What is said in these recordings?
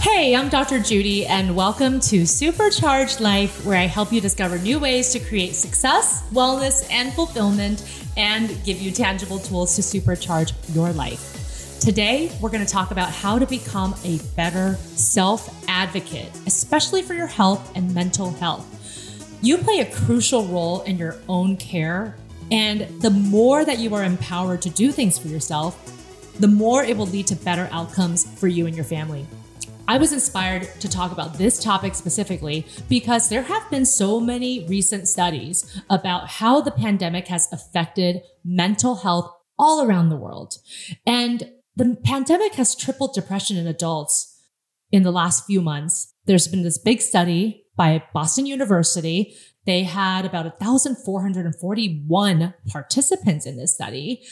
Hey, I'm Dr. Judy, and welcome to Supercharged Life, where I help you discover new ways to create success, wellness, and fulfillment, and give you tangible tools to supercharge your life. Today, we're going to talk about how to become a better self advocate, especially for your health and mental health. You play a crucial role in your own care, and the more that you are empowered to do things for yourself, the more it will lead to better outcomes for you and your family. I was inspired to talk about this topic specifically because there have been so many recent studies about how the pandemic has affected mental health all around the world. And the pandemic has tripled depression in adults in the last few months. There's been this big study by Boston University. They had about 1,441 participants in this study.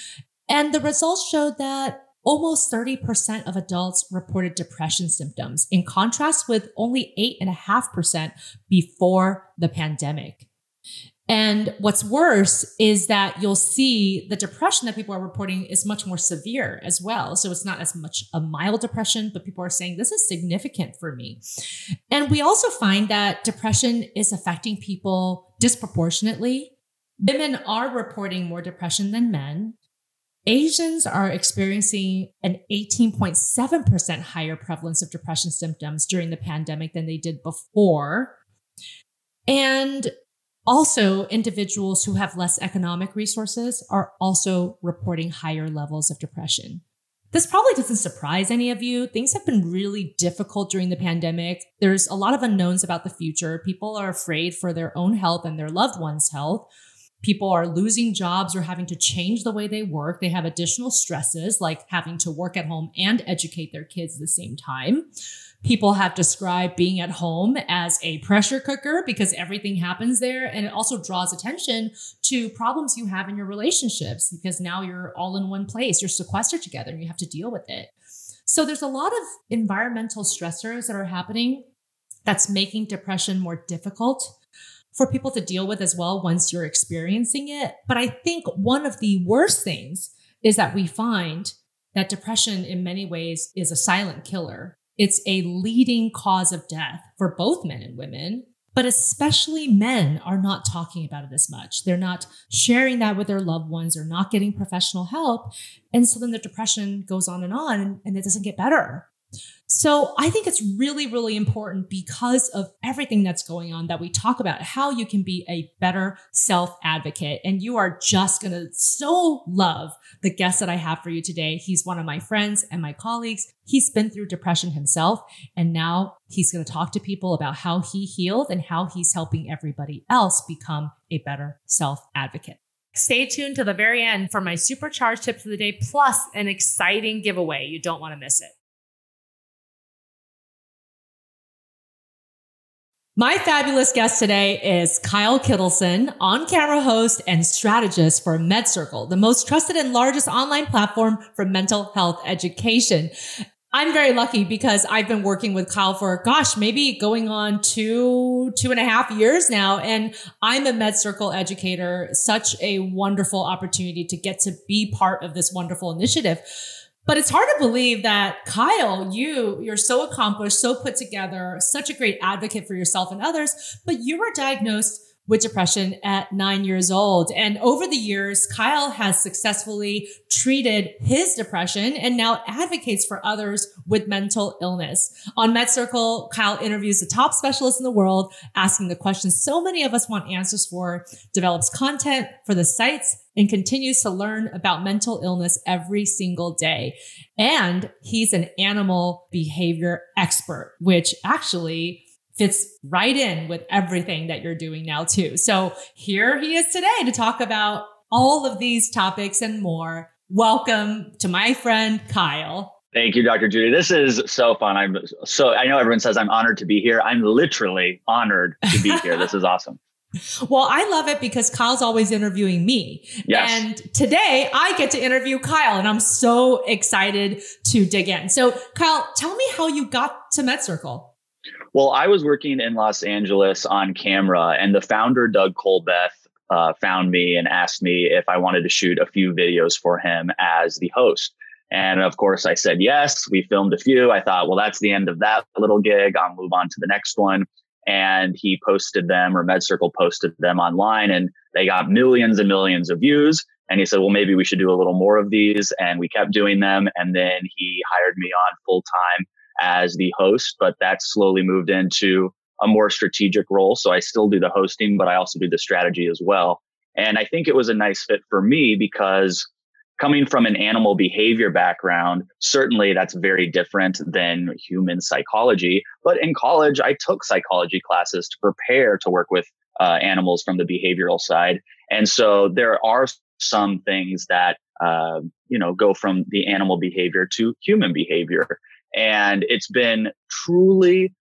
And the results showed that almost 30% of adults reported depression symptoms, in contrast with only 8.5% before the pandemic. And what's worse is that you'll see the depression that people are reporting is much more severe as well. So it's not as much a mild depression, but people are saying this is significant for me. And we also find that depression is affecting people disproportionately. Women are reporting more depression than men. Asians are experiencing an 18.7% higher prevalence of depression symptoms during the pandemic than they did before. And also, individuals who have less economic resources are also reporting higher levels of depression. This probably doesn't surprise any of you. Things have been really difficult during the pandemic. There's a lot of unknowns about the future. People are afraid for their own health and their loved ones' health. People are losing jobs or having to change the way they work. They have additional stresses like having to work at home and educate their kids at the same time. People have described being at home as a pressure cooker because everything happens there. And it also draws attention to problems you have in your relationships because now you're all in one place. You're sequestered together and you have to deal with it. So there's a lot of environmental stressors that are happening that's making depression more difficult for people to deal with as well once you're experiencing it. But I think one of the worst things is that we find that depression in many ways is a silent killer. It's a leading cause of death for both men and women, but especially men are not talking about it as much. They're not sharing that with their loved ones or not getting professional help. And so then the depression goes on and on and it doesn't get better. So I think it's really, really important because of everything that's going on that we talk about how you can be a better self advocate. And you are just going to so love the guest that I have for you today. He's one of my friends and my colleagues. He's been through depression himself. And now he's going to talk to people about how he healed and how he's helping everybody else become a better self advocate. Stay tuned to the very end for my supercharged tips of the day, plus an exciting giveaway. You don't want to miss it. My fabulous guest today is Kyle Kittleson, on camera host and strategist for MedCircle, the most trusted and largest online platform for mental health education. I'm very lucky because I've been working with Kyle for, gosh, maybe going on two, two and a half years now. And I'm a MedCircle educator. Such a wonderful opportunity to get to be part of this wonderful initiative. But it's hard to believe that Kyle, you, you're so accomplished, so put together, such a great advocate for yourself and others, but you were diagnosed with depression at nine years old. And over the years, Kyle has successfully treated his depression and now advocates for others with mental illness. On MedCircle, Kyle interviews the top specialists in the world, asking the questions so many of us want answers for, develops content for the sites, and continues to learn about mental illness every single day. And he's an animal behavior expert, which actually fits right in with everything that you're doing now too. So here he is today to talk about all of these topics and more. Welcome to my friend Kyle. Thank you, Dr. Judy. This is so fun. I'm so I know everyone says I'm honored to be here. I'm literally honored to be here. this is awesome. Well, I love it because Kyle's always interviewing me. Yes. And today I get to interview Kyle and I'm so excited to dig in. So Kyle, tell me how you got to MedCircle. Well, I was working in Los Angeles on camera, and the founder, Doug Colbeth, uh, found me and asked me if I wanted to shoot a few videos for him as the host. And of course, I said yes. We filmed a few. I thought, well, that's the end of that little gig. I'll move on to the next one. And he posted them, or MedCircle posted them online, and they got millions and millions of views. And he said, well, maybe we should do a little more of these. And we kept doing them. And then he hired me on full time as the host, but that slowly moved into a more strategic role. So I still do the hosting, but I also do the strategy as well. And I think it was a nice fit for me because coming from an animal behavior background, certainly that's very different than human psychology. But in college, I took psychology classes to prepare to work with uh, animals from the behavioral side. And so there are some things that, uh, you know, go from the animal behavior to human behavior. And it's been truly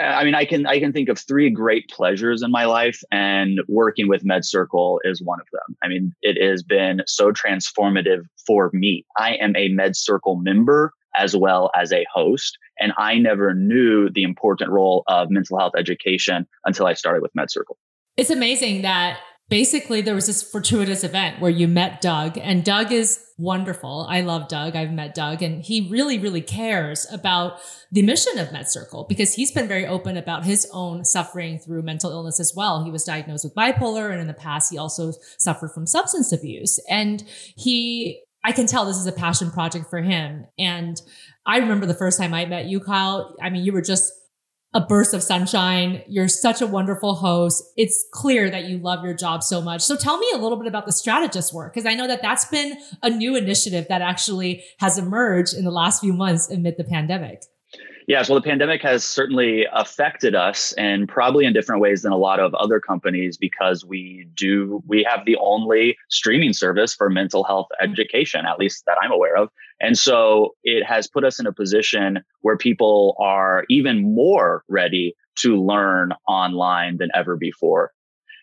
I mean, I can I can think of three great pleasures in my life, and working with MedCircle is one of them. I mean, it has been so transformative for me. I am a MedCircle member as well as a host, and I never knew the important role of mental health education until I started with MedCircle. It's amazing that basically there was this fortuitous event where you met Doug and Doug is wonderful. I love Doug. I've met Doug and he really, really cares about the mission of MedCircle because he's been very open about his own suffering through mental illness as well. He was diagnosed with bipolar and in the past he also suffered from substance abuse and he I can tell this is a passion project for him. And I remember the first time I met you, Kyle. I mean, you were just a burst of sunshine. You're such a wonderful host. It's clear that you love your job so much. So tell me a little bit about the strategist work, because I know that that's been a new initiative that actually has emerged in the last few months amid the pandemic. Yes, well, the pandemic has certainly affected us and probably in different ways than a lot of other companies because we do, we have the only streaming service for mental health mm-hmm. education, at least that I'm aware of. And so it has put us in a position where people are even more ready to learn online than ever before.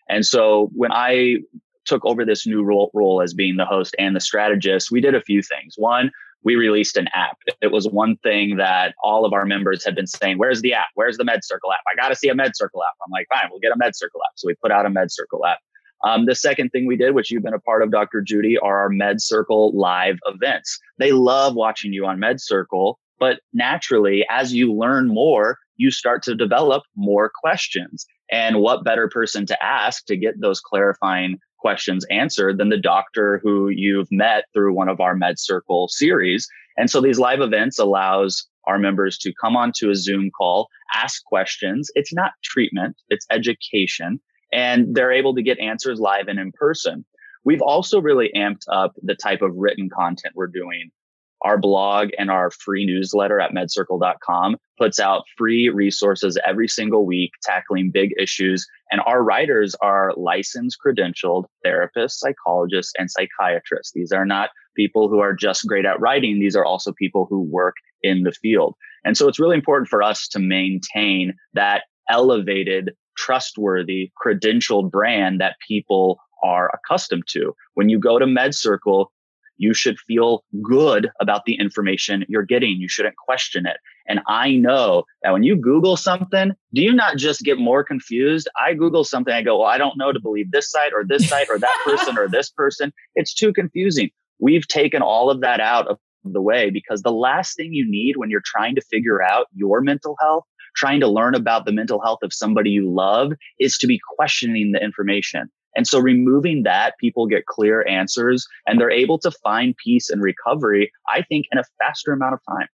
And so when I took over this new role, role as being the host and the strategist, we did a few things. One, we released an app. It was one thing that all of our members had been saying, Where's the app? Where's the MedCircle app? I got to see a MedCircle app. I'm like, Fine, we'll get a MedCircle app. So we put out a MedCircle app. Um, the second thing we did, which you've been a part of, Dr. Judy, are our MedCircle live events. They love watching you on MedCircle, but naturally, as you learn more, you start to develop more questions. And what better person to ask to get those clarifying questions answered than the doctor who you've met through one of our MedCircle series. And so these live events allows our members to come onto a Zoom call, ask questions. It's not treatment, it's education, and they're able to get answers live and in person. We've also really amped up the type of written content we're doing our blog and our free newsletter at medcircle.com puts out free resources every single week tackling big issues. And our writers are licensed, credentialed therapists, psychologists, and psychiatrists. These are not people who are just great at writing. These are also people who work in the field. And so it's really important for us to maintain that elevated, trustworthy, credentialed brand that people are accustomed to. When you go to MedCircle, you should feel good about the information you're getting. You shouldn't question it. And I know that when you Google something, do you not just get more confused? I Google something, I go, well, I don't know to believe this site or this site or that person or this person. It's too confusing. We've taken all of that out of the way because the last thing you need when you're trying to figure out your mental health, trying to learn about the mental health of somebody you love is to be questioning the information. And so removing that, people get clear answers and they're able to find peace and recovery, I think, in a faster amount of time.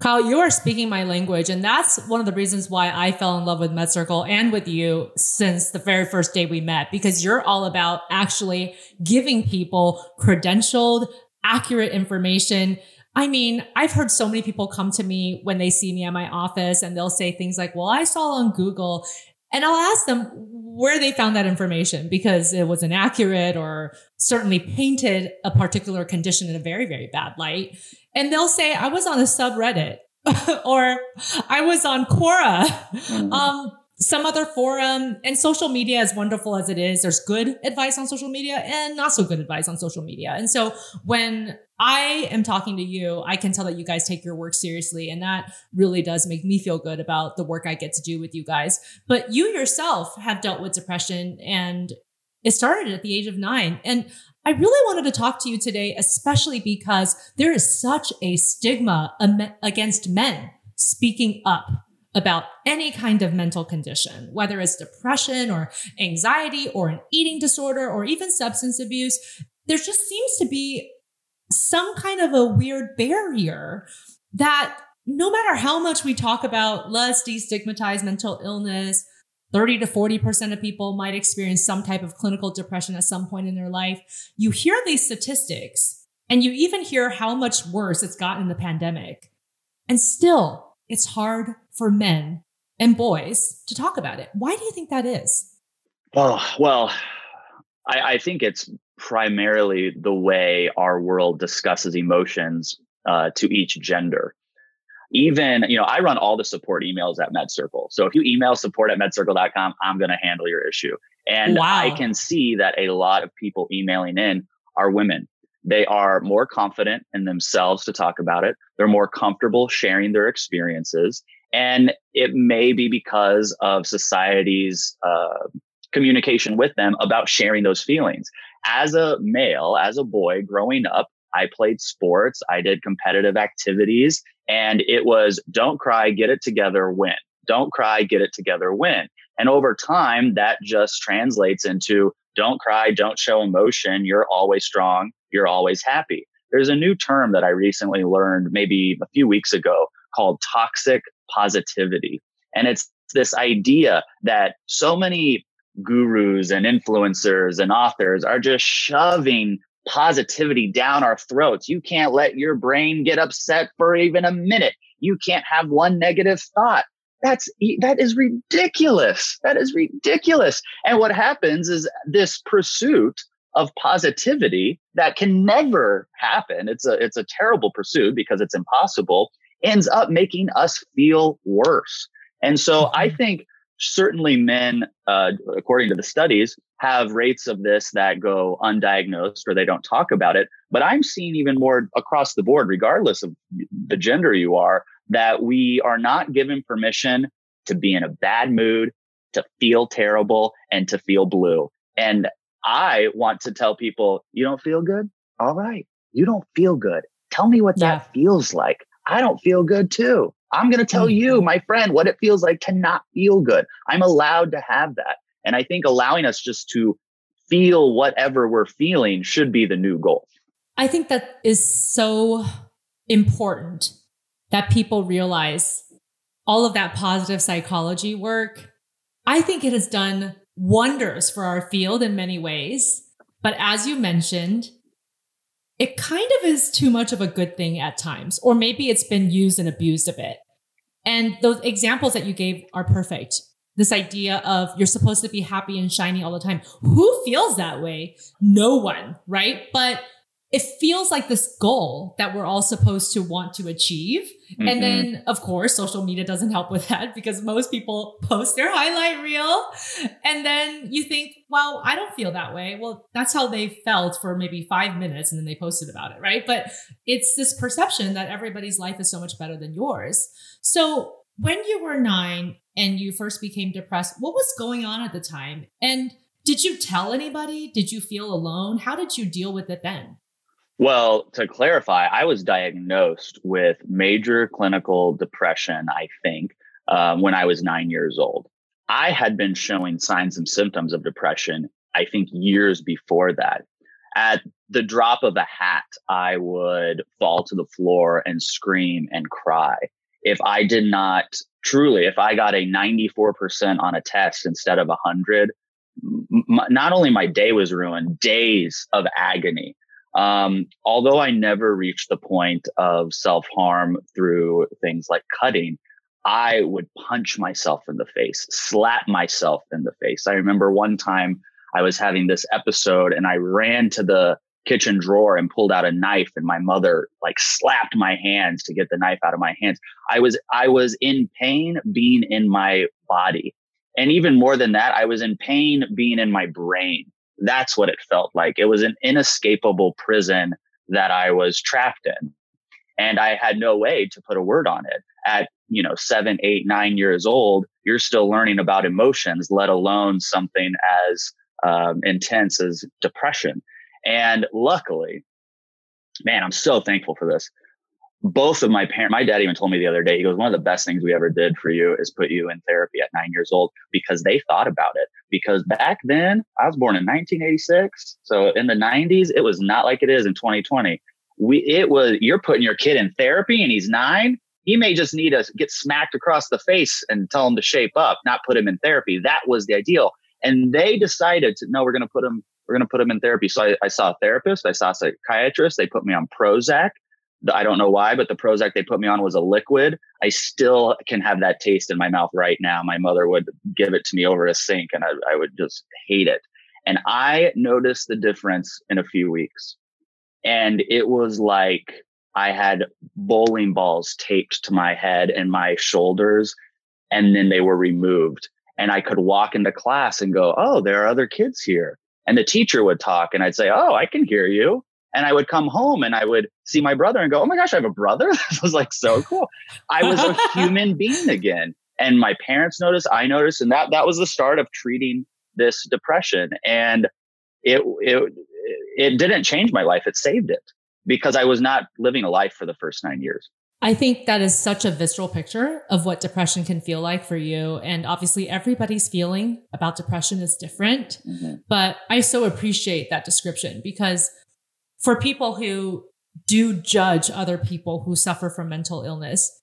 Kyle, you are speaking my language. And that's one of the reasons why I fell in love with MedCircle and with you since the very first day we met, because you're all about actually giving people credentialed, accurate information. I mean, I've heard so many people come to me when they see me at my office and they'll say things like, well, I saw on Google and I'll ask them where they found that information because it was inaccurate or certainly painted a particular condition in a very, very bad light. And they'll say, I was on a subreddit or I was on Quora. Mm-hmm. Um, some other forum and social media as wonderful as it is there's good advice on social media and not so good advice on social media and so when i am talking to you i can tell that you guys take your work seriously and that really does make me feel good about the work i get to do with you guys but you yourself have dealt with depression and It started at the age of nine. And I really wanted to talk to you today, especially because there is such a stigma against men speaking up about any kind of mental condition, whether it's depression or anxiety or an eating disorder or even substance abuse. There just seems to be some kind of a weird barrier that no matter how much we talk about let's destigmatize mental illness, 30 to 40% of people might experience some type of clinical depression at some point in their life. You hear these statistics and you even hear how much worse it's gotten in the pandemic. And still, it's hard for men and boys to talk about it. Why do you think that is? Oh, well, I, I think it's primarily the way our world discusses emotions uh, to each gender even, you know, I run all the support emails at MedCircle. So if you email support at medcircle.com, I'm going to handle your issue. And wow. I can see that a lot of people emailing in are women. They are more confident in themselves to talk about it. They're more comfortable sharing their experiences. And it may be because of society's uh, communication with them about sharing those feelings. As a male, as a boy growing up, I played sports, I did competitive activities, and it was don't cry, get it together, win. Don't cry, get it together, win. And over time, that just translates into don't cry, don't show emotion. You're always strong. You're always happy. There's a new term that I recently learned maybe a few weeks ago called toxic positivity. And it's this idea that so many gurus and influencers and authors are just shoving positivity down our throats. You can't let your brain get upset for even a minute. You can't have one negative thought. That's that is ridiculous. That is ridiculous. And what happens is this pursuit of positivity that can never happen. It's a it's a terrible pursuit because it's impossible. Ends up making us feel worse. And so I mm-hmm. think certainly men, uh, according to the studies, have rates of this that go undiagnosed or they don't talk about it. But I'm seeing even more across the board, regardless of the gender you are, that we are not given permission to be in a bad mood, to feel terrible, and to feel blue. And I want to tell people, you don't feel good? All right. You don't feel good. Tell me what yeah. that feels like. I don't feel good too. I'm going to tell you, mm-hmm. my friend, what it feels like to not feel good. I'm allowed to have that. And I think allowing us just to feel whatever we're feeling should be the new goal. I think that is so important that people realize all of that positive psychology work. I think it has done wonders for our field in many ways. But as you mentioned, it kind of is too much of a good thing at times, or maybe it's been used and abused a bit. And those examples that you gave are perfect. This idea of you're supposed to be happy and shiny all the time. Who feels that way? No one, right? But it feels like this goal that we're all supposed to want to achieve. Mm-hmm. And then, of course, social media doesn't help with that because most people post their highlight reel. And then you think, well, I don't feel that way. Well, that's how they felt for maybe five minutes and then they posted about it, right? But it's this perception that everybody's life is so much better than yours. So when you were nine and you first became depressed, what was going on at the time? And did you tell anybody? Did you feel alone? How did you deal with it then? Well, to clarify, I was diagnosed with major clinical depression, I think, um, when I was nine years old. I had been showing signs and symptoms of depression, I think, years before that. At the drop of a hat, I would fall to the floor and scream and cry. If I did not truly, if I got a 94% on a test instead of 100, m- not only my day was ruined, days of agony um, although I never reached the point of self harm through things like cutting, I would punch myself in the face, slap myself in the face. I remember one time I was having this episode and I ran to the kitchen drawer and pulled out a knife and my mother like slapped my hands to get the knife out of my hands. I was I was in pain being in my body. And even more than that, I was in pain being in my brain. That's what it felt like. It was an inescapable prison that I was trapped in. And I had no way to put a word on it. At, you know, seven, eight, nine years old, you're still learning about emotions, let alone something as um, intense as depression. And luckily, man, I'm so thankful for this. Both of my parents, my dad even told me the other day, he goes, one of the best things we ever did for you is put you in therapy at nine years old because they thought about it. Because back then, I was born in 1986. So in the 90s, it was not like it is in 2020. We, it was, you're putting your kid in therapy and he's nine. He may just need to get smacked across the face and tell him to shape up, not put him in therapy. That was the ideal. And they decided to, no, we're going to put him we're going to put him in therapy. So I, I, saw a therapist, I saw a psychiatrist. They put me on Prozac. I don't know why, but the Prozac they put me on was a liquid. I still can have that taste in my mouth right now. My mother would give it to me over a sink and I, I would just hate it. And I noticed the difference in a few weeks. And it was like I had bowling balls taped to my head and my shoulders, and then they were removed. And I could walk into class and go, Oh, there are other kids here and the teacher would talk and I'd say, Oh, I can hear you. And I would come home and I would see my brother and go, Oh my gosh, I have a brother. this was like so cool. I was a human being again. And my parents noticed, I noticed, and that that was the start of treating this depression. And it it it didn't change my life. It saved it because I was not living a life for the first nine years. I think that is such a visceral picture of what depression can feel like for you. And obviously, everybody's feeling about depression is different. Mm-hmm. But I so appreciate that description because for people who do judge other people who suffer from mental illness,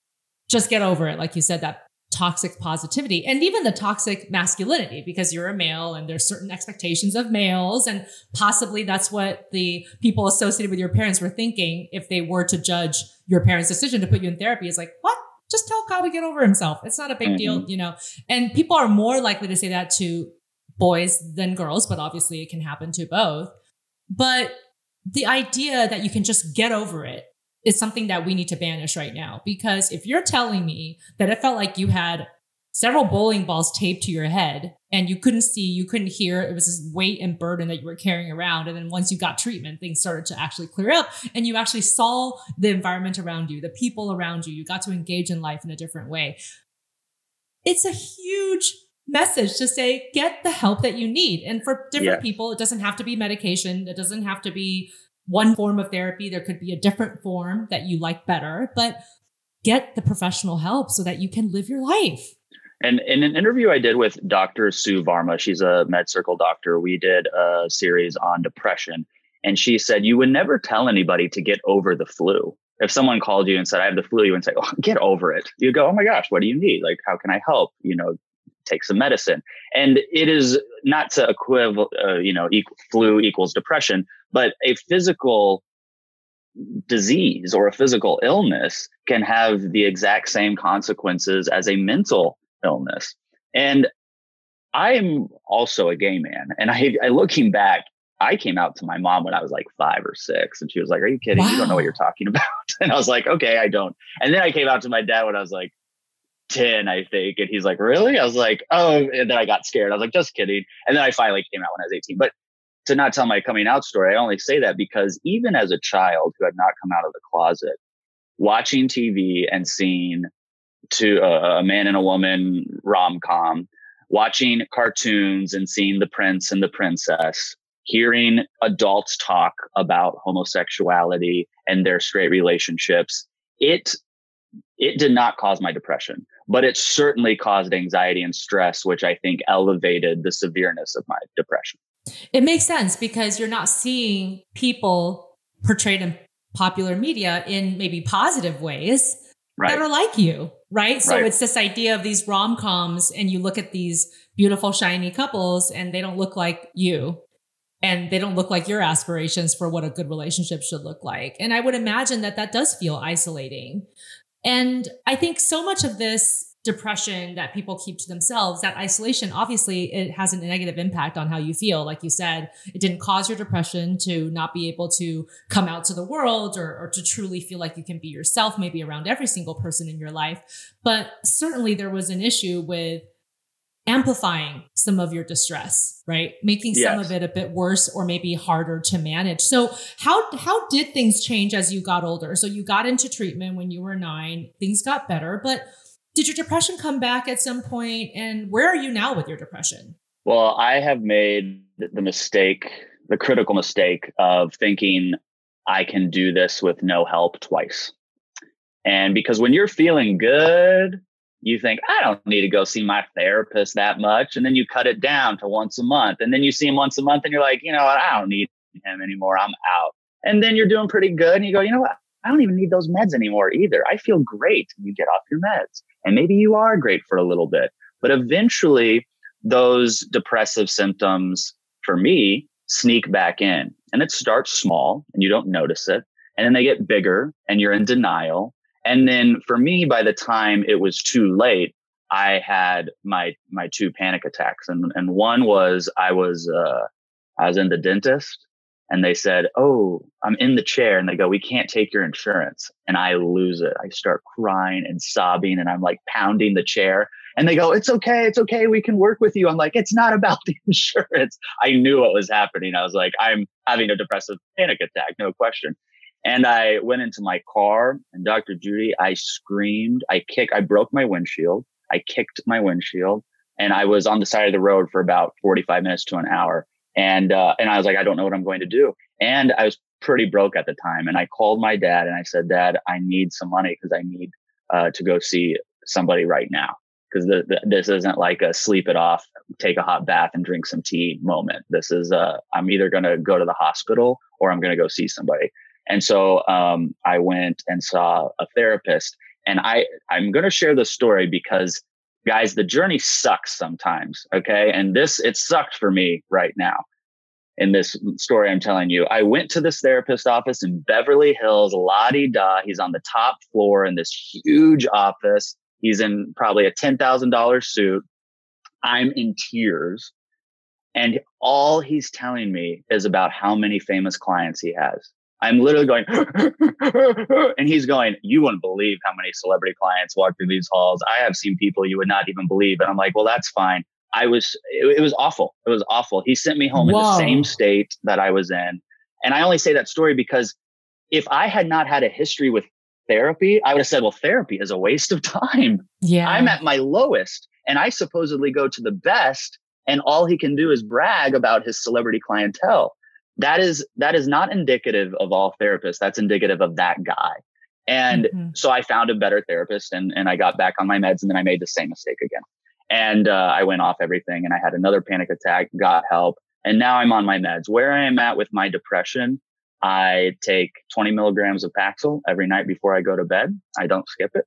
just get over it. Like you said, that toxic positivity and even the toxic masculinity because you're a male and there's certain expectations of males. And possibly that's what the people associated with your parents were thinking if they were to judge your parents decision to put you in therapy. Is like what? Just tell Kyle to get over himself. It's not a big mm-hmm. deal you know? And people are more likely to say that to boys than girls but obviously it can happen to both. But the idea that you can just get over it is something that we need to banish right now. Because if you're telling me that it felt like you had several bowling balls taped to your head and you couldn't see, you couldn't hear, it was this weight and burden that you were carrying around. And then once you got treatment, things started to actually clear up and you actually saw the environment around you, the people around you, you got to engage in life in a different way. It's a huge message to say get the help that you need and for different yeah. people it doesn't have to be medication it doesn't have to be one form of therapy. There could be a different form that you like better, but get the professional help so that you can live your life. And in an interview I did with Dr. Sue Varma, she's a MedCircle doctor, we did a series on depression. And she said, You would never tell anybody to get over the flu. If someone called you and said, I have the flu, you would say, Oh, get over it. You go, Oh my gosh, what do you need? Like, how can I help? You know, take some medicine. And it is not to equivalent, uh, you know, equal, flu equals depression, but a physical disease or a physical illness can have the exact same consequences as a mental illness. And I'm also a gay man. And I, I looking back, I came out to my mom when I was like five or six, and she was like, Are you kidding? Wow. You don't know what you're talking about. And I was like, Okay, I don't. And then I came out to my dad when I was like 10, I think. And he's like, Really? I was like, Oh, and then I got scared. I was like, Just kidding. And then I finally came out when I was 18. But to not tell my coming out story, I only say that because even as a child who had not come out of the closet, watching TV and seeing to uh, a man and a woman rom com, watching cartoons and seeing the prince and the princess, hearing adults talk about homosexuality and their straight relationships, it it did not cause my depression, but it certainly caused anxiety and stress, which I think elevated the severeness of my depression. It makes sense because you're not seeing people portrayed in popular media in maybe positive ways right. that are like you, right? So right. it's this idea of these rom coms, and you look at these beautiful, shiny couples, and they don't look like you. And they don't look like your aspirations for what a good relationship should look like. And I would imagine that that does feel isolating. And I think so much of this depression that people keep to themselves, that isolation, obviously it has a negative impact on how you feel. Like you said, it didn't cause your depression to not be able to come out to the world or, or to truly feel like you can be yourself, maybe around every single person in your life. But certainly there was an issue with amplifying some of your distress, right? Making yes. some of it a bit worse or maybe harder to manage. So how how did things change as you got older? So you got into treatment when you were 9, things got better, but did your depression come back at some point and where are you now with your depression well i have made the mistake, the critical mistake of thinking I can do this with no help twice. And because when you're feeling good, you think, I don't need to go see my therapist that much. And then you cut it down to once a month. And then you see him once a month and you're like, you know what? I don't need him anymore. I'm out. And then you're doing pretty good. And you go, you know what? I don't even need those meds anymore either. I feel great. You get off your meds. And maybe you are great for a little bit. But eventually, those depressive symptoms for me sneak back in. And it starts small and you don't notice it. And then they get bigger and you're in denial. And then for me, by the time it was too late, I had my my two panic attacks. And and one was I was uh I was in the dentist and they said, Oh, I'm in the chair. And they go, We can't take your insurance. And I lose it. I start crying and sobbing and I'm like pounding the chair. And they go, It's okay. It's okay. We can work with you. I'm like, It's not about the insurance. I knew what was happening. I was like, I'm having a depressive panic attack, no question. And I went into my car and Dr. Judy, I screamed, I kicked, I broke my windshield. I kicked my windshield and I was on the side of the road for about 45 minutes to an hour. And, uh, and I was like, I don't know what I'm going to do. And I was pretty broke at the time. And I called my dad and I said, Dad, I need some money because I need, uh, to go see somebody right now. Because this isn't like a sleep it off, take a hot bath and drink some tea moment. This is, uh, I'm either going to go to the hospital or I'm going to go see somebody. And so um, I went and saw a therapist. And I, I'm going to share this story because guys, the journey sucks sometimes. Okay. And this, it sucked for me right now in this story I'm telling you. I went to this therapist office in Beverly Hills, la di da. He's on the top floor in this huge office. He's in probably a $10,000 suit. I'm in tears. And all he's telling me is about how many famous clients he has. I'm literally going, and he's going, you wouldn't believe how many celebrity clients walk through these halls. I have seen people you would not even believe. And I'm like, well, that's fine. I was, it, it was awful. It was awful. He sent me home Whoa. in the same state that I was in. And I only say that story because if I had not had a history with therapy, I would have said, well, therapy is a waste of time. Yeah. I'm at my lowest and I supposedly go to the best and all he can do is brag about his celebrity clientele that is that is not indicative of all therapists. That's indicative of that guy. And mm-hmm. so i found a better therapist and, and i got back on my meds and then i made the same mistake again. And uh, i went off everything and i had another panic attack got help and now i'm on my meds. Where i am at with my depression i take 20 milligrams of paxil every night before i go to bed. I don't skip it.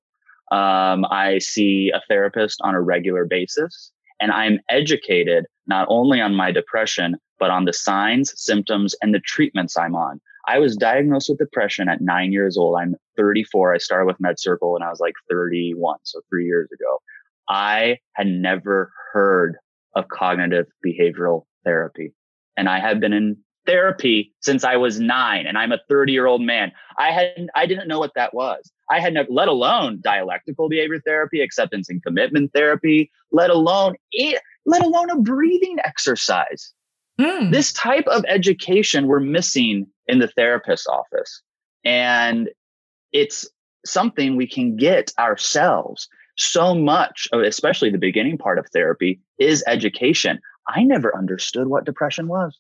Um, i see a therapist on a regular basis and i'm educated not only on my depression but on the signs, symptoms, and the treatments I'm on. I was diagnosed with depression at nine years old. I'm 34. I started with MedCircle when I was like 31, so three years ago. I had never heard of cognitive behavioral therapy. And I had been in therapy since I was nine and I'm a 30 year old man. I hadn't, I didn't know what that was. I had never, let alone dialectical behavior therapy, acceptance and commitment therapy, let alone, let alone a breathing exercise. Mm. This type of education we're missing in the therapist's office. And it's something we can get ourselves. So much, especially the beginning part of therapy, is education. I never understood what depression was.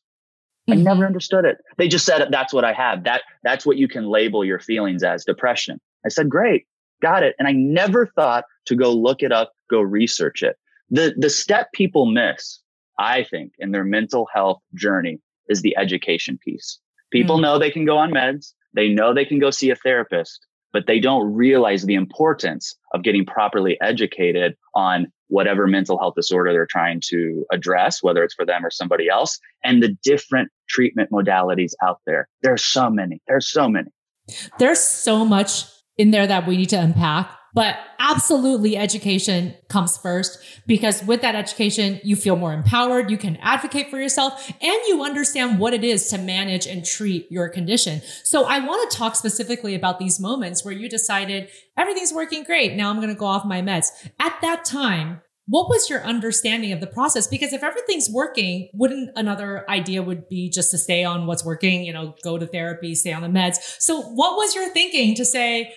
I mm-hmm. never understood it. They just said that's what I have. That that's what you can label your feelings as depression. I said, great, got it. And I never thought to go look it up, go research it. The the step people miss I think, in their mental health journey is the education piece. People mm. know they can go on meds. They know they can go see a therapist, but they don't realize the importance of getting properly educated on whatever mental health disorder they're trying to address, whether it's for them or somebody else, and the different treatment modalities out there. There's so many. There's so many. There's so much in there that we need to unpack. But absolutely education comes first because with that education, you feel more empowered. You can advocate for yourself and you understand what it is to manage and treat your condition. So I want to talk specifically about these moments where you decided everything's working great. Now I'm going to go off my meds. At that time, what was your understanding of the process? Because if everything's working, wouldn't another idea would be just to stay on what's working, you know, go to therapy, stay on the meds. So what was your thinking to say,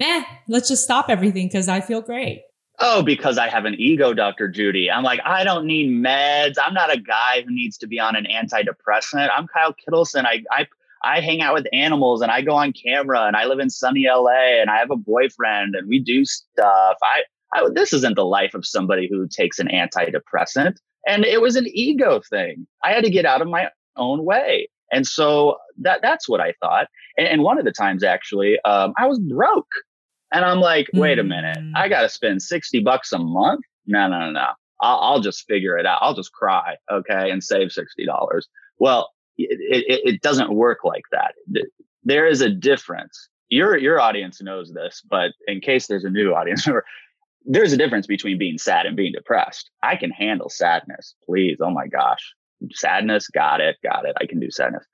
eh, let's just stop everything because I feel great. Oh, because I have an ego, Dr. Judy. I'm like, I don't need meds. I'm not a guy who needs to be on an antidepressant. I'm Kyle Kittleson. I, I, I hang out with animals and I go on camera and I live in sunny LA and I have a boyfriend and we do stuff. I, I this isn't the life of somebody who takes an antidepressant. And it was an ego thing. I had to get out of my own way. And so that that's what I thought. And, and one of the times actually, um, I was broke. And I'm like, wait a minute, I mm. got to spend 60 bucks a month? No, no, no, no. I'll, I'll, just figure it out. I'll just cry. Okay. And save $60. Well, it, it, it doesn't work like that. There is a difference. Your, your audience knows this, but in case there's a new audience member, there's a difference between being sad and being depressed. I can handle sadness. Please. Oh my gosh. Sadness. Got it. Got it. I can do sadness.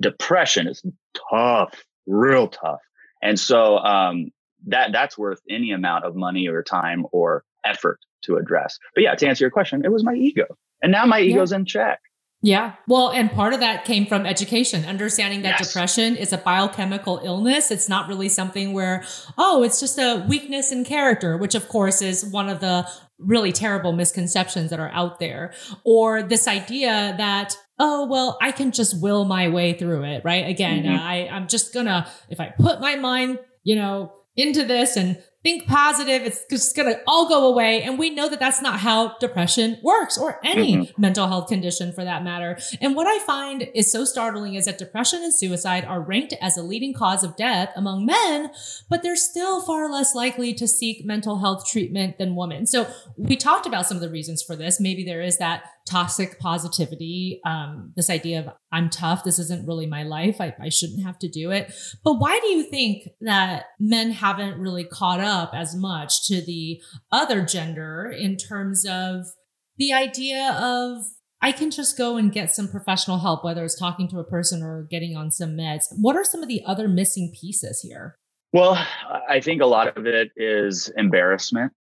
Depression is tough, real tough. And so, um, that that's worth any amount of money or time or effort to address. But yeah, to answer your question, it was my ego. And now my ego's yeah. in check. Yeah. Well, and part of that came from education, understanding that yes. depression is a biochemical illness. It's not really something where, oh, it's just a weakness in character, which of course is one of the really terrible misconceptions that are out there. Or this idea that, oh, well, I can just will my way through it, right? Again, mm-hmm. I, I'm just gonna, if I put my mind, you know, into this and think positive. It's just going to all go away. And we know that that's not how depression works or any mm-hmm. mental health condition for that matter. And what I find is so startling is that depression and suicide are ranked as a leading cause of death among men, but they're still far less likely to seek mental health treatment than women. So we talked about some of the reasons for this. Maybe there is that toxic positivity, um, this idea of I'm tough, this isn't really my life, I, I shouldn't have to do it. But why do you think that men haven't really caught up as much to the other gender in terms of the idea of I can just go and get some professional help, whether it's talking to a person or getting on some meds. What are some of the other missing pieces here? Well, I think a lot of it is embarrassment.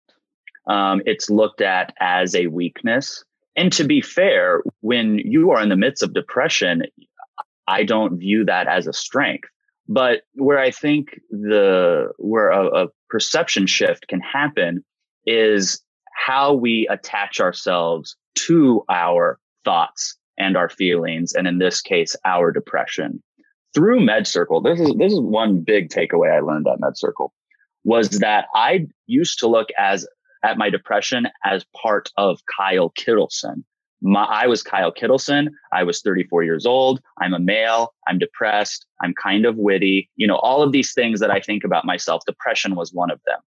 Um, it's looked at as a weakness. And to be fair, when you are in the midst of depression, I don't view that as a strength. But where I think the where a, a perception shift can happen is how we attach ourselves to our thoughts and our feelings, and in this case, our depression. Through MedCircle, this is this is one big takeaway I learned at MedCircle was that I used to look as at my depression as part of Kyle Kittleson. My, I was Kyle Kittleson. I was 34 years old. I'm a male. I'm depressed. I'm kind of witty. You know, all of these things that I think about myself, depression was one of them.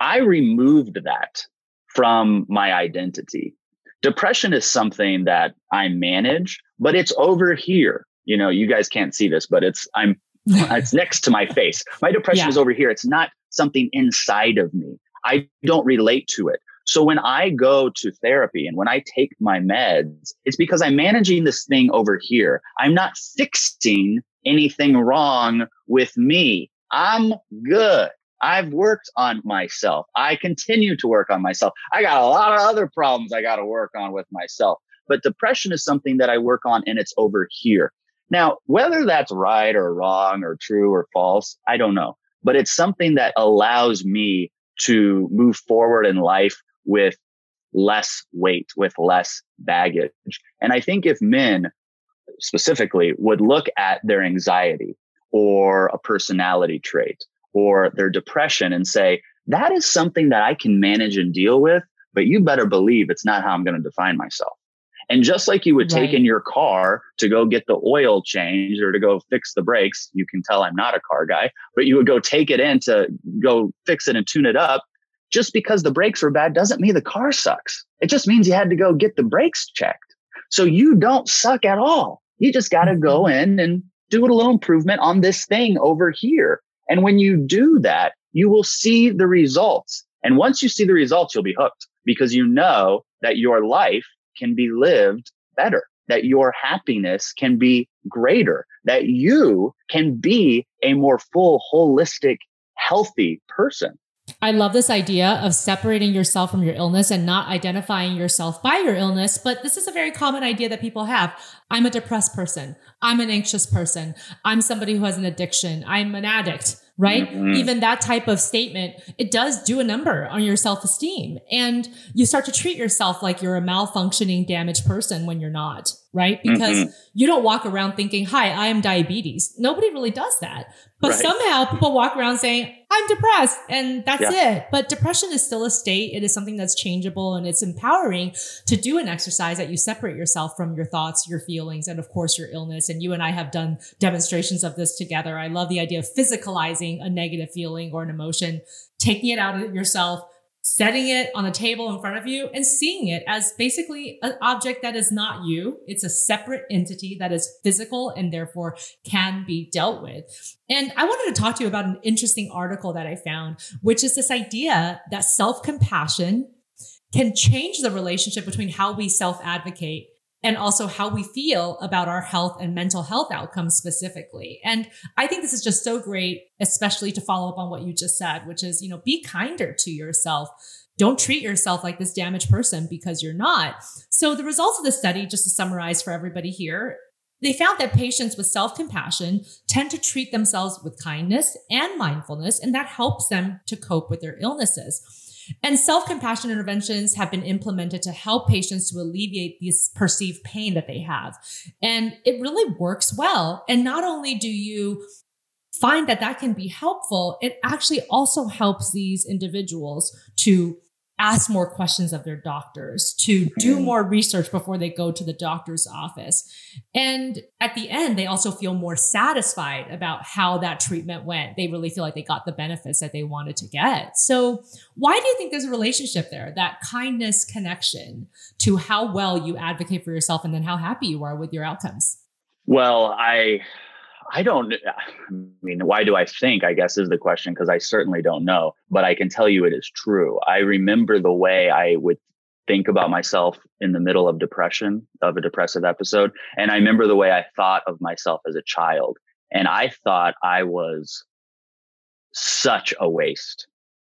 I removed that from my identity. Depression is something that I manage, but it's over here. You know, you guys can't see this, but it's, I'm, it's next to my face. My depression yeah. is over here. It's not something inside of me. I don't relate to it. So when I go to therapy and when I take my meds, it's because I'm managing this thing over here. I'm not fixing anything wrong with me. I'm good. I've worked on myself. I continue to work on myself. I got a lot of other problems I got to work on with myself. But depression is something that I work on and it's over here. Now, whether that's right or wrong or true or false, I don't know. But it's something that allows me to move forward in life with less weight, with less baggage. And I think if men specifically would look at their anxiety or a personality trait or their depression and say, that is something that I can manage and deal with, but you better believe it's not how I'm going to define myself. And just like you would right. take in your car to go get the oil changed or to go fix the brakes, you can tell I'm not a car guy, but you would go take it in to go fix it and tune it up. Just because the brakes were bad doesn't mean the car sucks. It just means you had to go get the brakes checked. So you don't suck at all. You just got to go mm-hmm. in and do a little improvement on this thing over here. And when you do that, you will see the results. And once you see the results, you'll be hooked because you know that your life can be lived better, that your happiness can be greater, that you can be a more full, holistic, healthy person. I love this idea of separating yourself from your illness and not identifying yourself by your illness. But this is a very common idea that people have. I'm a depressed person. I'm an anxious person. I'm somebody who has an addiction. I'm an addict. Right? Mm-hmm. Even that type of statement, it does do a number on your self esteem. And you start to treat yourself like you're a malfunctioning, damaged person when you're not, right? Because mm-hmm. you don't walk around thinking, hi, I am diabetes. Nobody really does that. But right. somehow people walk around saying, I'm depressed and that's yeah. it. But depression is still a state. It is something that's changeable and it's empowering to do an exercise that you separate yourself from your thoughts, your feelings, and of course your illness. And you and I have done demonstrations of this together. I love the idea of physicalizing a negative feeling or an emotion, taking it out of yourself, setting it on a table in front of you and seeing it as basically an object that is not you. It's a separate entity that is physical and therefore can be dealt with. And I wanted to talk to you about an interesting article that I found, which is this idea that self compassion can change the relationship between how we self advocate and also how we feel about our health and mental health outcomes specifically. And I think this is just so great, especially to follow up on what you just said, which is, you know, be kinder to yourself. Don't treat yourself like this damaged person because you're not. So the results of the study, just to summarize for everybody here, they found that patients with self compassion tend to treat themselves with kindness and mindfulness, and that helps them to cope with their illnesses. And self compassion interventions have been implemented to help patients to alleviate this perceived pain that they have. And it really works well. And not only do you find that that can be helpful, it actually also helps these individuals to ask more questions of their doctors, to do mm-hmm. more research before they go to the doctor's office. And at the end, they also feel more satisfied about how that treatment went. They really feel like they got the benefits that they wanted to get. So, why do you think there's a relationship there, that kindness connection to how well you advocate for yourself and then how happy you are with your outcomes? Well, I I don't, I mean, why do I think, I guess is the question, because I certainly don't know, but I can tell you it is true. I remember the way I would think about myself in the middle of depression, of a depressive episode. And I remember the way I thought of myself as a child. And I thought I was such a waste.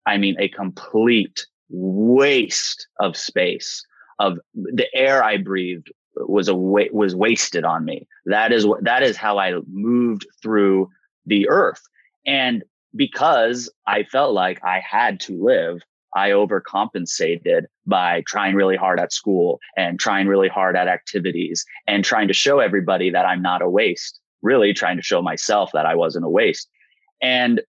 I mean, a complete waste of space of the air I breathed was a wa- was wasted on me. That is what that is how I moved through the earth. And because I felt like I had to live, I overcompensated by trying really hard at school and trying really hard at activities and trying to show everybody that I'm not a waste, really trying to show myself that I wasn't a waste. And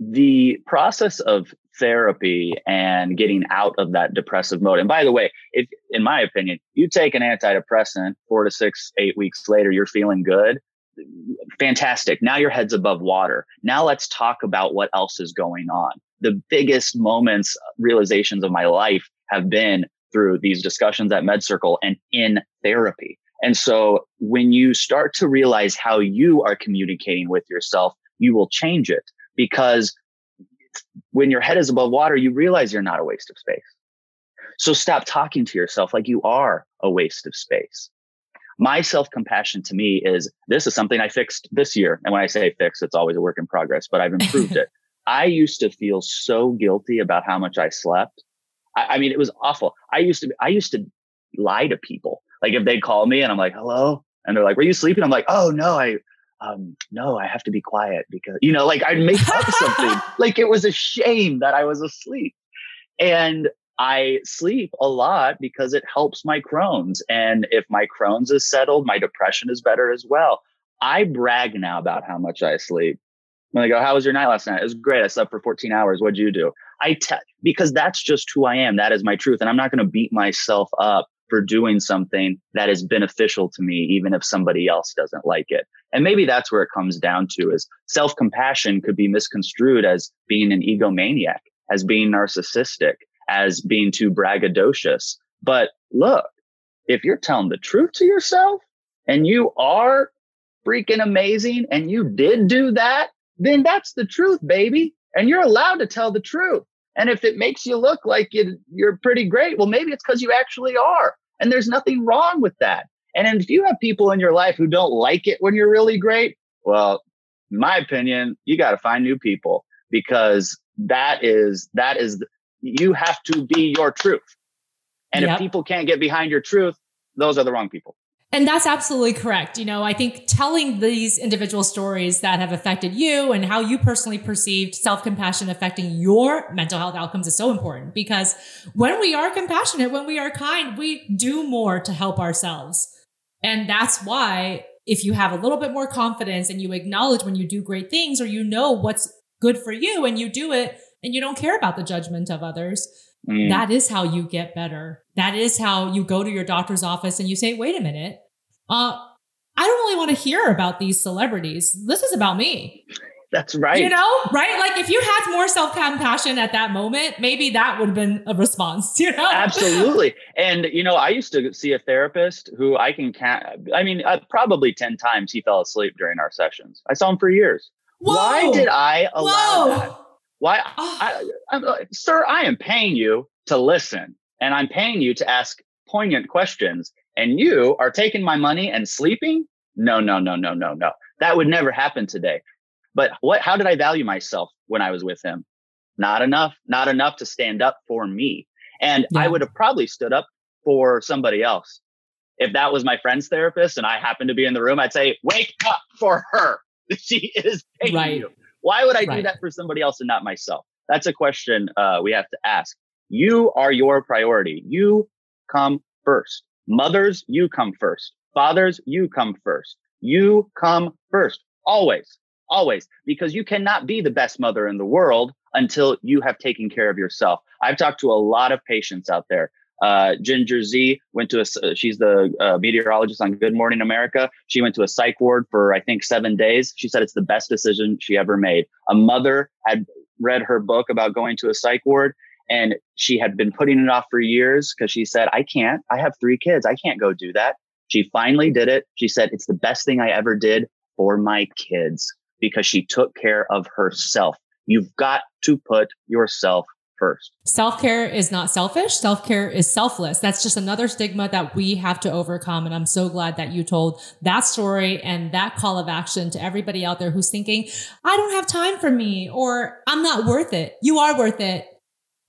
the process of therapy and getting out of that depressive mode. And by the way, if in my opinion, you take an antidepressant four to six, eight weeks later, you're feeling good. Fantastic. Now your head's above water. Now let's talk about what else is going on. The biggest moments, realizations of my life have been through these discussions at MedCircle and in therapy. And so when you start to realize how you are communicating with yourself, you will change it because when your head is above water, you realize you're not a waste of space. So stop talking to yourself like you are a waste of space. My self compassion to me is this is something I fixed this year. And when I say fix, it's always a work in progress, but I've improved it. I used to feel so guilty about how much I slept. I, I, mean, it was awful. I used to, I used to lie to people. Like if they call me and I'm like, hello, and they're like, were you sleeping? I'm like, oh no, I, um, no, I have to be quiet because, you know, like I'd make up something. like it was a shame that I was asleep. And I sleep a lot because it helps my Crohn's. And if my Crohn's is settled, my depression is better as well. I brag now about how much I sleep. When I go, how was your night last night? It was great. I slept for 14 hours. What'd you do? I te- because that's just who I am. That is my truth. And I'm not going to beat myself up for doing something that is beneficial to me, even if somebody else doesn't like it. And maybe that's where it comes down to is self compassion could be misconstrued as being an egomaniac, as being narcissistic, as being too braggadocious. But look, if you're telling the truth to yourself and you are freaking amazing and you did do that, then that's the truth, baby. And you're allowed to tell the truth. And if it makes you look like you're pretty great, well, maybe it's because you actually are. And there's nothing wrong with that. And if you have people in your life who don't like it when you're really great, well, in my opinion, you got to find new people because that is, that is, you have to be your truth. And yep. if people can't get behind your truth, those are the wrong people. And that's absolutely correct. You know, I think telling these individual stories that have affected you and how you personally perceived self compassion affecting your mental health outcomes is so important because when we are compassionate, when we are kind, we do more to help ourselves. And that's why if you have a little bit more confidence and you acknowledge when you do great things or you know what's good for you and you do it and you don't care about the judgment of others, mm. that is how you get better. That is how you go to your doctor's office and you say, wait a minute, uh, I don't really want to hear about these celebrities. This is about me. That's right. You know, right? Like if you had more self compassion at that moment, maybe that would have been a response, you know? Absolutely. And, you know, I used to see a therapist who I can count, I mean, uh, probably 10 times he fell asleep during our sessions. I saw him for years. Whoa. Why did I allow Whoa. that? Why, oh. I, I, uh, sir, I am paying you to listen and I'm paying you to ask poignant questions and you are taking my money and sleeping? No, no, no, no, no, no. That would never happen today. But what how did I value myself when I was with him? Not enough, not enough to stand up for me. And yeah. I would have probably stood up for somebody else. If that was my friend's therapist and I happened to be in the room, I'd say, wake up for her. She is paying right. you. Why would I right. do that for somebody else and not myself? That's a question uh, we have to ask. You are your priority. You come first. Mothers, you come first. Fathers, you come first. You come first. Always, always, because you cannot be the best mother in the world until you have taken care of yourself. I've talked to a lot of patients out there. Uh, Ginger Zee went to a, she's the uh, meteorologist on Good Morning America. She went to a psych ward for, I think, seven days. She said it's the best decision she ever made. A mother had read her book about going to a psych ward and she had been putting it off for years because she said, I can't, I have three kids. I can't go do that. She finally did it. She said, it's the best thing I ever did for my kids because she took care of herself. You've got to put yourself first. Self care is not selfish. Self care is selfless. That's just another stigma that we have to overcome. And I'm so glad that you told that story and that call of action to everybody out there who's thinking, I don't have time for me or I'm not worth it. You are worth it.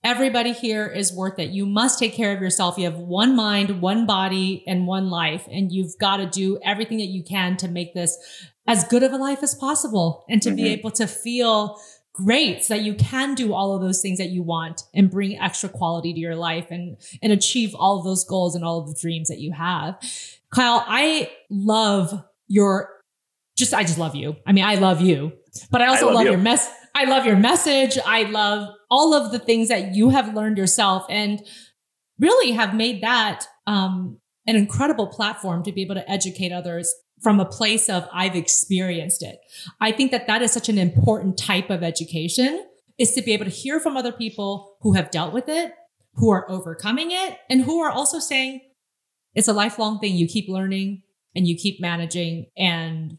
Everybody here is worth it. You must take care of yourself. You have one mind, one body, and one life. And you've got to do everything that you can to make this as good of a life as possible and to mm-hmm. be able to feel great so that you can do all of those things that you want and bring extra quality to your life and, and achieve all of those goals and all of the dreams that you have. Kyle, I love your just, I just love you. I mean, I love you, but I also I love, love you. your mess. I love your message. I love all of the things that you have learned yourself and really have made that um, an incredible platform to be able to educate others from a place of I've experienced it. I think that that is such an important type of education is to be able to hear from other people who have dealt with it, who are overcoming it, and who are also saying it's a lifelong thing. You keep learning and you keep managing and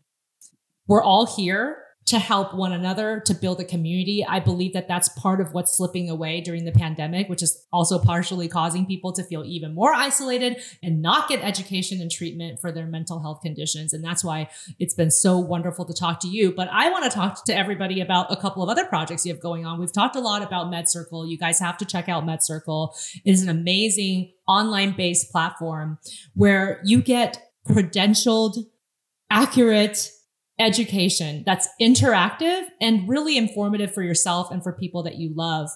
we're all here to help one another to build a community. I believe that that's part of what's slipping away during the pandemic, which is also partially causing people to feel even more isolated and not get education and treatment for their mental health conditions. And that's why it's been so wonderful to talk to you. But I want to talk to everybody about a couple of other projects you have going on. We've talked a lot about MedCircle. You guys have to check out MedCircle. It is an amazing online based platform where you get credentialed, accurate, education that's interactive and really informative for yourself and for people that you love.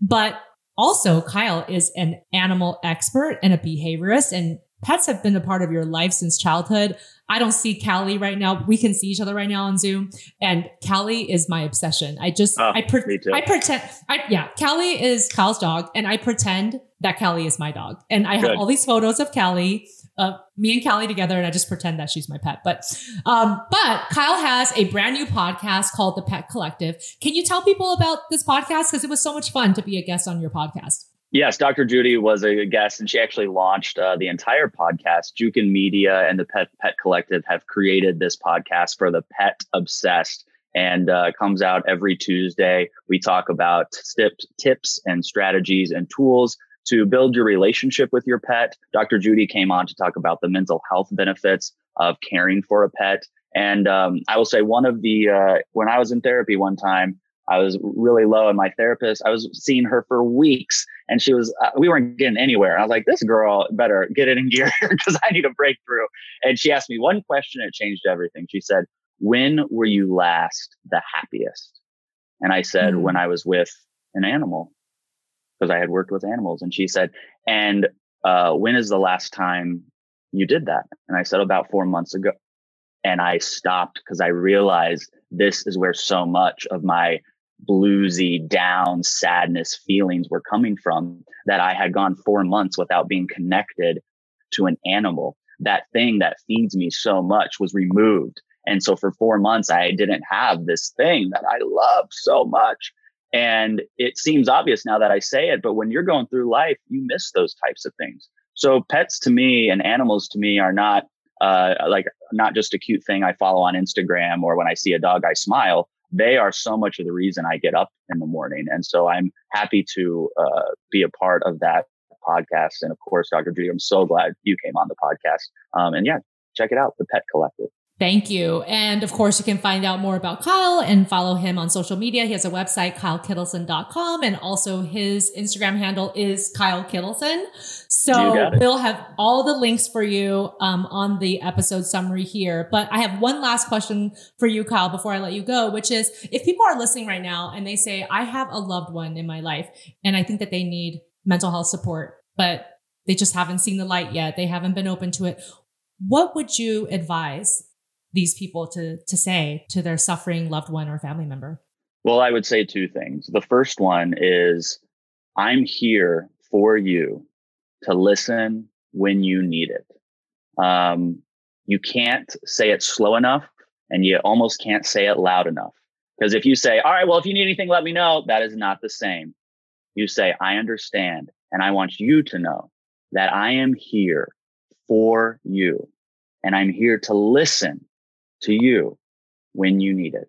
But also, Kyle is an animal expert and a behaviorist, and pets have been a part of your life since childhood. I don't see Callie right now. We can see each other right now on Zoom, and Callie is my obsession. I just, oh, I, pre- I pretend, I, yeah, Callie is Kyle's dog, and I pretend that Callie is my dog. And I Good. have all these photos of Callie uh, me and Callie together, and I just pretend that she's my pet. But, um, but Kyle has a brand new podcast called The Pet Collective. Can you tell people about this podcast? Because it was so much fun to be a guest on your podcast. Yes, Dr. Judy was a guest, and she actually launched uh, the entire podcast. Jukin Media and the Pet Pet Collective have created this podcast for the pet obsessed, and uh, comes out every Tuesday. We talk about tips, tips and strategies and tools to build your relationship with your pet. Dr. Judy came on to talk about the mental health benefits of caring for a pet. And um, I will say one of the, uh, when I was in therapy one time, I was really low and my therapist, I was seeing her for weeks And she was, uh, we weren't getting anywhere. I was like, this girl better get it in gear because I need a breakthrough. And she asked me one question. It changed everything. She said, when were you last the happiest? And I said, mm-hmm. when I was with an animal because I had worked with animals. And she said, and uh, when is the last time you did that? And I said, about four months ago. And I stopped because I realized this is where so much of my bluesy, down, sadness feelings were coming from that I had gone four months without being connected to an animal. That thing that feeds me so much was removed. And so for four months, I didn't have this thing that I loved so much. And it seems obvious now that I say it, but when you're going through life, you miss those types of things. So pets to me and animals to me are not uh, like not just a cute thing I follow on Instagram or when I see a dog, I smile. They are so much of the reason I get up in the morning. And so I'm happy to uh, be a part of that podcast. And of course, Dr. Judy, I'm so glad you came on the podcast. Um, and yeah, check it out, the Pet Collective. Thank you. And of course, you can find out more about Kyle and follow him on social media. He has a website, kylekittleson.com. And also his Instagram handle is Kyle Kittleson. So we'll have all the links for you um, on the episode summary here. But I have one last question for you, Kyle, before I let you go, which is if people are listening right now and they say, I have a loved one in my life and I think that they need mental health support, but they just haven't seen the light yet. They haven't been open to it. What would you advise these people to to say to their suffering loved one or family member? Well, I would say two things. The first one is I'm here for you to listen when you need it. Um, you can't say it slow enough and you almost can't say it loud enough. Because if you say, all right, well, if you need anything, let me know, that is not the same. You say, I understand. And I want you to know that I am here for you and I'm here to listen to you when you need it.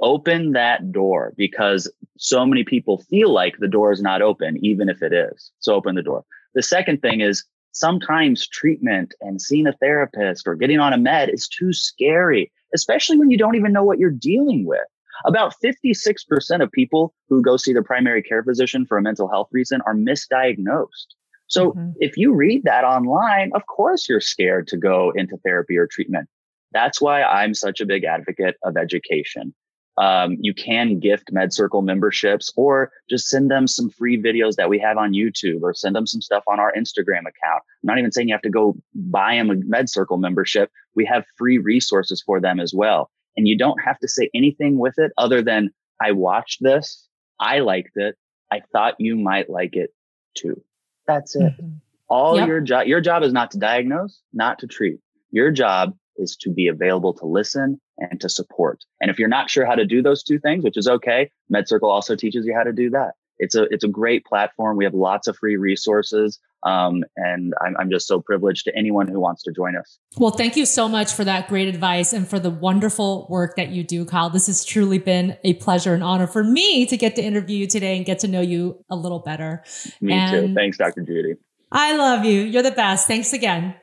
Open that door because so many people feel like the door is not open, even if it is. So open the door. The second thing is sometimes treatment and seeing a therapist or getting on a med is too scary, especially when you don't even know what you're dealing with. About 56% of people who go see their primary care physician for a mental health reason are misdiagnosed. So mm-hmm. if you read that online, of course you're scared to go into therapy or treatment. That's why I'm such a big advocate of education. Um, you can gift MedCircle memberships or just send them some free videos that we have on YouTube or send them some stuff on our Instagram account. I'm not even saying you have to go buy them a MedCircle membership. We have free resources for them as well. And you don't have to say anything with it other than, I watched this. I liked it. I thought you might like it too. That's it. Mm-hmm. All yep. your job, your job is not to diagnose, not to treat. Your job is to be available to listen and to support. And if you're not sure how to do those two things, which is okay, MedCircle also teaches you how to do that. It's a it's a great platform. We have lots of free resources. Um, and I'm, I'm just so privileged to anyone who wants to join us. Well, thank you so much for that great advice and for the wonderful work that you do, Kyle. This has truly been a pleasure and honor for me to get to interview you today and get to know you a little better. Me and too. Thanks, Dr. Judy. I love you. You're the best. Thanks again.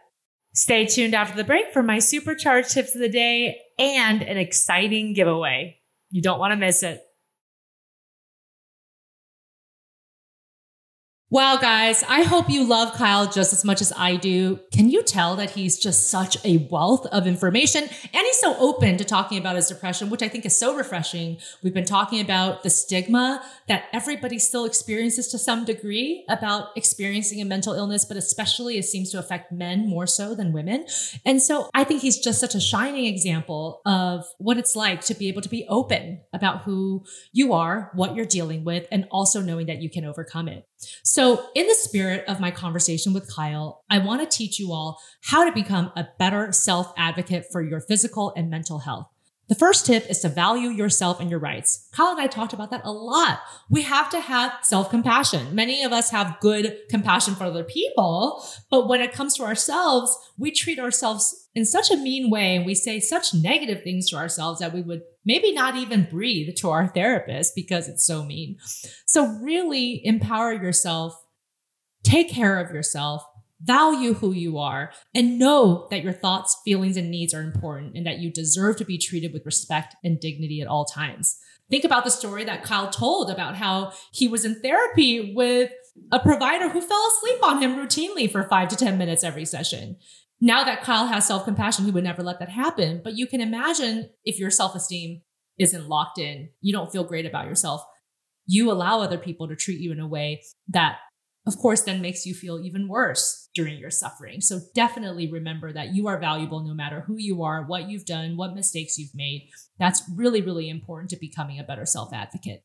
Stay tuned after the break for my supercharged tips of the day and an exciting giveaway. You don't want to miss it. Wow, guys, I hope you love Kyle just as much as I do. Can you tell that he's just such a wealth of information? And he's so open to talking about his depression, which I think is so refreshing. We've been talking about the stigma that everybody still experiences to some degree about experiencing a mental illness, but especially it seems to affect men more so than women. And so I think he's just such a shining example of what it's like to be able to be open about who you are, what you're dealing with, and also knowing that you can overcome it. So, in the spirit of my conversation with Kyle, I want to teach you all how to become a better self advocate for your physical and mental health. The first tip is to value yourself and your rights. Kyle and I talked about that a lot. We have to have self compassion. Many of us have good compassion for other people, but when it comes to ourselves, we treat ourselves in such a mean way and we say such negative things to ourselves that we would maybe not even breathe to our therapist because it's so mean. So, really empower yourself, take care of yourself, value who you are, and know that your thoughts, feelings, and needs are important and that you deserve to be treated with respect and dignity at all times. Think about the story that Kyle told about how he was in therapy with a provider who fell asleep on him routinely for five to 10 minutes every session. Now that Kyle has self compassion, he would never let that happen. But you can imagine if your self esteem isn't locked in, you don't feel great about yourself, you allow other people to treat you in a way that, of course, then makes you feel even worse during your suffering. So definitely remember that you are valuable no matter who you are, what you've done, what mistakes you've made. That's really, really important to becoming a better self advocate.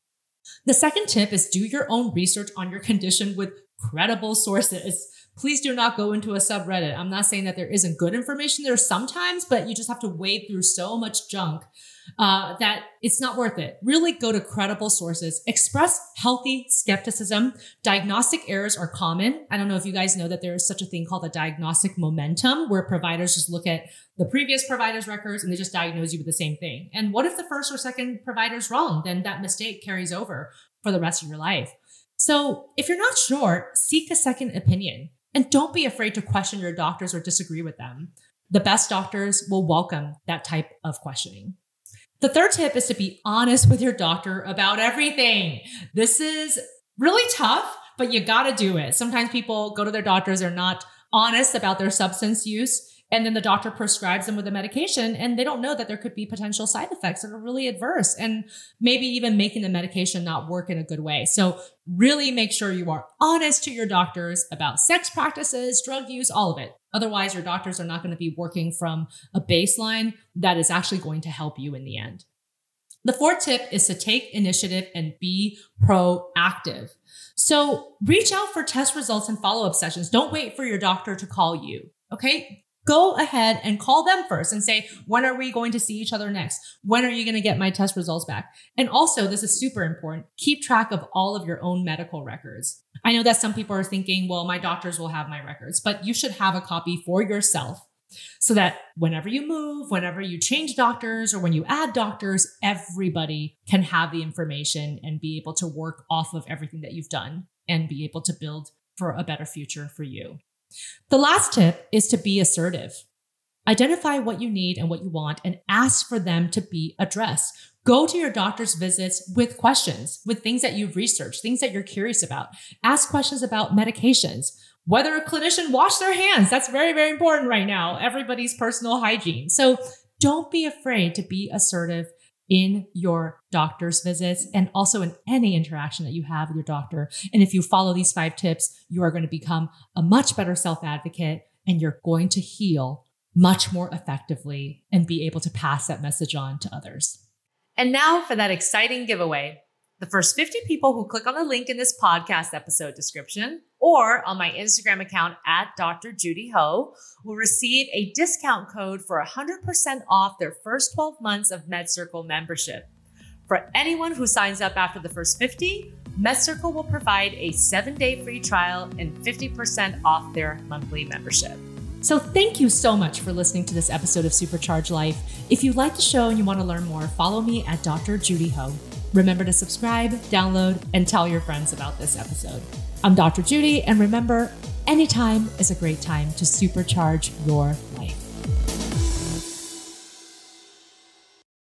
The second tip is do your own research on your condition with credible sources. Please do not go into a subreddit. I'm not saying that there isn't good information there sometimes, but you just have to wade through so much junk uh, that it's not worth it. Really go to credible sources. Express healthy skepticism. Diagnostic errors are common. I don't know if you guys know that there is such a thing called a diagnostic momentum where providers just look at the previous provider's records and they just diagnose you with the same thing. And what if the first or second provider's wrong? Then that mistake carries over for the rest of your life. So if you're not sure, seek a second opinion and don't be afraid to question your doctors or disagree with them. The best doctors will welcome that type of questioning. The third tip is to be honest with your doctor about everything. This is really tough, but you got to do it. Sometimes people go to their doctors, they're not honest about their substance use. And then the doctor prescribes them with a medication and they don't know that there could be potential side effects that are really adverse and maybe even making the medication not work in a good way. So really make sure you are honest to your doctors about sex practices, drug use, all of it. Otherwise, your doctors are not going to be working from a baseline that is actually going to help you in the end. The fourth tip is to take initiative and be proactive. So reach out for test results and follow up sessions. Don't wait for your doctor to call you. Okay go ahead and call them first and say, when are we going to see each other next? When are you going to get my test results back? And also, this is super important. Keep track of all of your own medical records. I know that some people are thinking, well, my doctors will have my records, but you should have a copy for yourself so that whenever you move, whenever you change doctors or when you add doctors, everybody can have the information and be able to work off of everything that you've done and be able to build for a better future for you. The last tip is to be assertive. Identify what you need and what you want and ask for them to be addressed. Go to your doctor's visits with questions, with things that you've researched, things that you're curious about. Ask questions about medications, whether a clinician wash their hands. That's very, very important right now. Everybody's personal hygiene. So don't be afraid to be assertive in your doctor's visits and also in any interaction that you have with your doctor. And if you follow these five tips, you are going to become a much better self advocate and you're going to heal much more effectively and be able to pass that message on to others. And now for that exciting giveaway. The first 50 people who click on the link in this podcast episode description or on my Instagram account at Dr. Judy Ho will receive a discount code for 100% off their first 12 months of MedCircle membership. For anyone who signs up after the first 50, MedCircle will provide a seven day free trial and 50% off their monthly membership. So, thank you so much for listening to this episode of Supercharge Life. If you like the show and you want to learn more, follow me at Dr. Judy Ho. Remember to subscribe, download, and tell your friends about this episode. I'm Dr. Judy, and remember, anytime is a great time to supercharge your